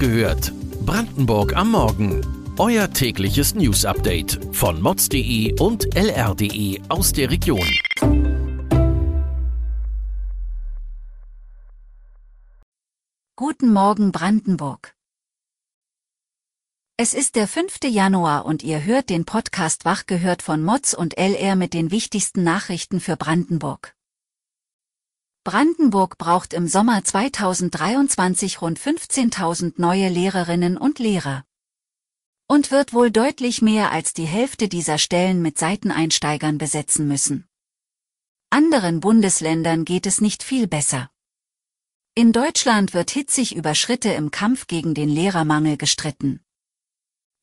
gehört. Brandenburg am Morgen. Euer tägliches News-Update von mods.de und lr.de aus der Region. Guten Morgen Brandenburg. Es ist der 5. Januar und ihr hört den Podcast Wach gehört von Mods und LR mit den wichtigsten Nachrichten für Brandenburg. Brandenburg braucht im Sommer 2023 rund 15.000 neue Lehrerinnen und Lehrer. Und wird wohl deutlich mehr als die Hälfte dieser Stellen mit Seiteneinsteigern besetzen müssen. Anderen Bundesländern geht es nicht viel besser. In Deutschland wird hitzig über Schritte im Kampf gegen den Lehrermangel gestritten.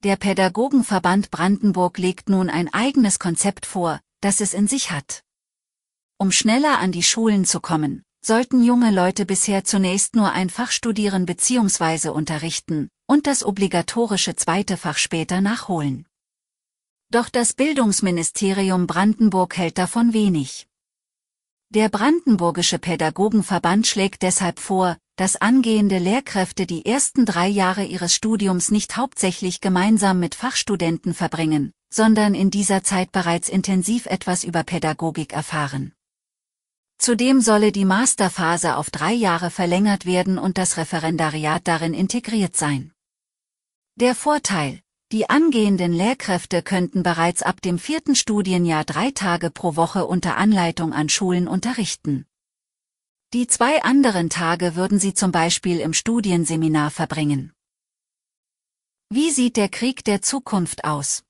Der Pädagogenverband Brandenburg legt nun ein eigenes Konzept vor, das es in sich hat. Um schneller an die Schulen zu kommen, sollten junge Leute bisher zunächst nur ein Fach studieren bzw. unterrichten und das obligatorische zweite Fach später nachholen. Doch das Bildungsministerium Brandenburg hält davon wenig. Der Brandenburgische Pädagogenverband schlägt deshalb vor, dass angehende Lehrkräfte die ersten drei Jahre ihres Studiums nicht hauptsächlich gemeinsam mit Fachstudenten verbringen, sondern in dieser Zeit bereits intensiv etwas über Pädagogik erfahren. Zudem solle die Masterphase auf drei Jahre verlängert werden und das Referendariat darin integriert sein. Der Vorteil, die angehenden Lehrkräfte könnten bereits ab dem vierten Studienjahr drei Tage pro Woche unter Anleitung an Schulen unterrichten. Die zwei anderen Tage würden sie zum Beispiel im Studienseminar verbringen. Wie sieht der Krieg der Zukunft aus?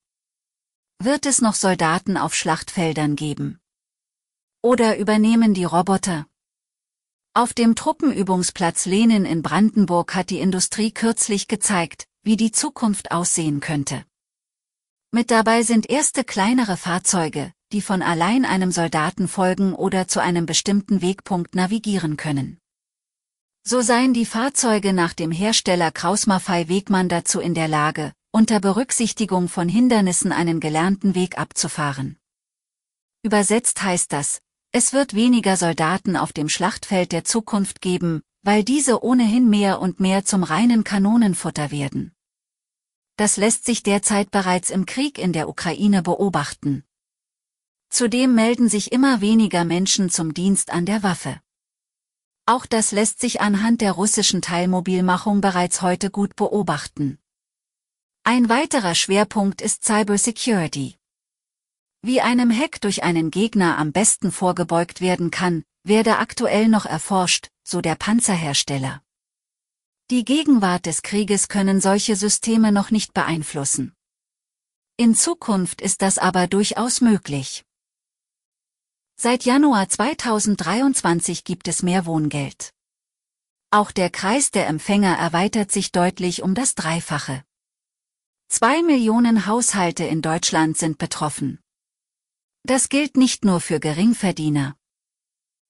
Wird es noch Soldaten auf Schlachtfeldern geben? Oder übernehmen die Roboter? Auf dem Truppenübungsplatz Lenin in Brandenburg hat die Industrie kürzlich gezeigt, wie die Zukunft aussehen könnte. Mit dabei sind erste kleinere Fahrzeuge, die von allein einem Soldaten folgen oder zu einem bestimmten Wegpunkt navigieren können. So seien die Fahrzeuge nach dem Hersteller Kraus-Maffei Wegmann dazu in der Lage, unter Berücksichtigung von Hindernissen einen gelernten Weg abzufahren. Übersetzt heißt das, es wird weniger Soldaten auf dem Schlachtfeld der Zukunft geben, weil diese ohnehin mehr und mehr zum reinen Kanonenfutter werden. Das lässt sich derzeit bereits im Krieg in der Ukraine beobachten. Zudem melden sich immer weniger Menschen zum Dienst an der Waffe. Auch das lässt sich anhand der russischen Teilmobilmachung bereits heute gut beobachten. Ein weiterer Schwerpunkt ist Cybersecurity. Wie einem Hack durch einen Gegner am besten vorgebeugt werden kann, werde aktuell noch erforscht, so der Panzerhersteller. Die Gegenwart des Krieges können solche Systeme noch nicht beeinflussen. In Zukunft ist das aber durchaus möglich. Seit Januar 2023 gibt es mehr Wohngeld. Auch der Kreis der Empfänger erweitert sich deutlich um das Dreifache. Zwei Millionen Haushalte in Deutschland sind betroffen. Das gilt nicht nur für Geringverdiener.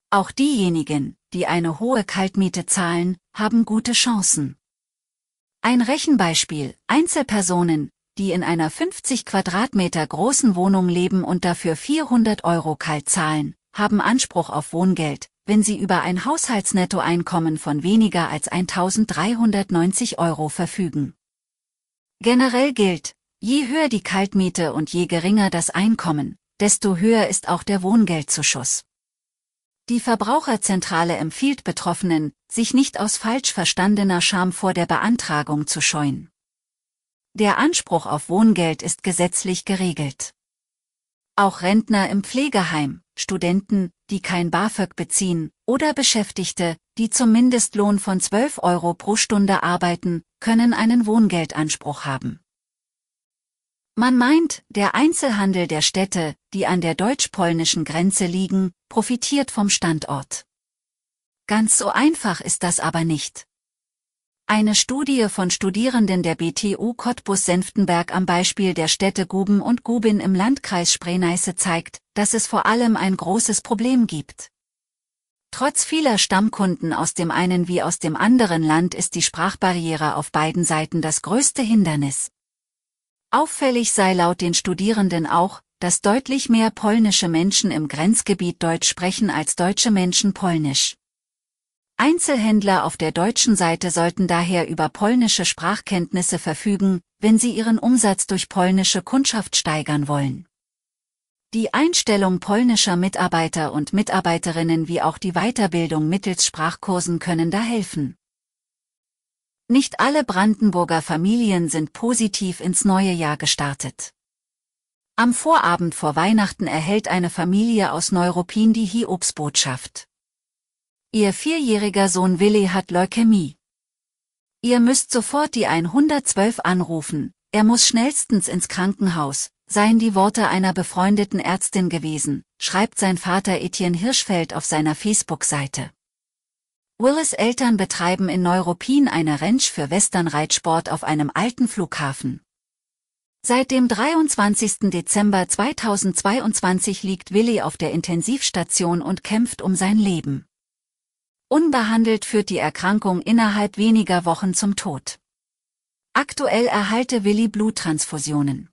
Auch diejenigen, die eine hohe Kaltmiete zahlen, haben gute Chancen. Ein Rechenbeispiel, Einzelpersonen, die in einer 50 Quadratmeter großen Wohnung leben und dafür 400 Euro kalt zahlen, haben Anspruch auf Wohngeld, wenn sie über ein Haushaltsnettoeinkommen von weniger als 1390 Euro verfügen. Generell gilt, je höher die Kaltmiete und je geringer das Einkommen, desto höher ist auch der Wohngeldzuschuss. Die Verbraucherzentrale empfiehlt Betroffenen, sich nicht aus falsch verstandener Scham vor der Beantragung zu scheuen. Der Anspruch auf Wohngeld ist gesetzlich geregelt. Auch Rentner im Pflegeheim, Studenten, die kein BAföG beziehen, oder Beschäftigte, die zum Mindestlohn von 12 Euro pro Stunde arbeiten, können einen Wohngeldanspruch haben. Man meint, der Einzelhandel der Städte, die an der deutsch-polnischen Grenze liegen, profitiert vom Standort. Ganz so einfach ist das aber nicht. Eine Studie von Studierenden der BTU Cottbus-Senftenberg am Beispiel der Städte Guben und Gubin im Landkreis Spree-Neiße zeigt, dass es vor allem ein großes Problem gibt. Trotz vieler Stammkunden aus dem einen wie aus dem anderen Land ist die Sprachbarriere auf beiden Seiten das größte Hindernis. Auffällig sei laut den Studierenden auch, dass deutlich mehr polnische Menschen im Grenzgebiet Deutsch sprechen als deutsche Menschen Polnisch. Einzelhändler auf der deutschen Seite sollten daher über polnische Sprachkenntnisse verfügen, wenn sie ihren Umsatz durch polnische Kundschaft steigern wollen. Die Einstellung polnischer Mitarbeiter und Mitarbeiterinnen wie auch die Weiterbildung mittels Sprachkursen können da helfen. Nicht alle Brandenburger Familien sind positiv ins neue Jahr gestartet. Am Vorabend vor Weihnachten erhält eine Familie aus Neuruppin die Hiobsbotschaft. Ihr vierjähriger Sohn Willi hat Leukämie. Ihr müsst sofort die 112 anrufen, er muss schnellstens ins Krankenhaus, seien die Worte einer befreundeten Ärztin gewesen, schreibt sein Vater Etienne Hirschfeld auf seiner Facebook-Seite. Willis Eltern betreiben in Neuruppin eine Ranch für Westernreitsport auf einem alten Flughafen. Seit dem 23. Dezember 2022 liegt Willi auf der Intensivstation und kämpft um sein Leben. Unbehandelt führt die Erkrankung innerhalb weniger Wochen zum Tod. Aktuell erhalte Willi Bluttransfusionen.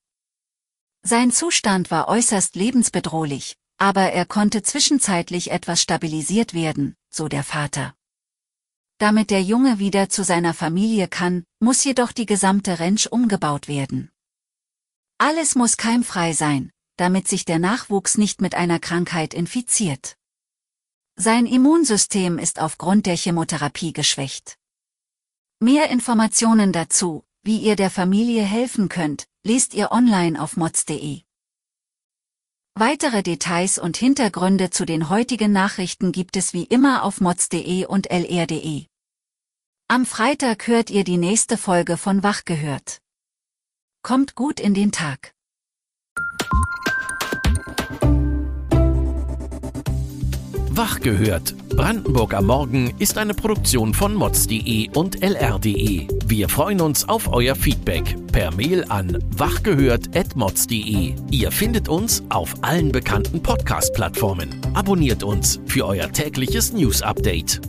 Sein Zustand war äußerst lebensbedrohlich, aber er konnte zwischenzeitlich etwas stabilisiert werden, so der Vater. Damit der Junge wieder zu seiner Familie kann, muss jedoch die gesamte Ranch umgebaut werden. Alles muss keimfrei sein, damit sich der Nachwuchs nicht mit einer Krankheit infiziert. Sein Immunsystem ist aufgrund der Chemotherapie geschwächt. Mehr Informationen dazu, wie ihr der Familie helfen könnt, lest ihr online auf mods.de. Weitere Details und Hintergründe zu den heutigen Nachrichten gibt es wie immer auf mods.de und lr.de. Am Freitag hört ihr die nächste Folge von Wach gehört. Kommt gut in den Tag. Wach gehört. Brandenburg am Morgen ist eine Produktion von mods.de und lr.de. Wir freuen uns auf euer Feedback per Mail an wachgehört.mods.de. Ihr findet uns auf allen bekannten Podcast-Plattformen. Abonniert uns für euer tägliches News-Update.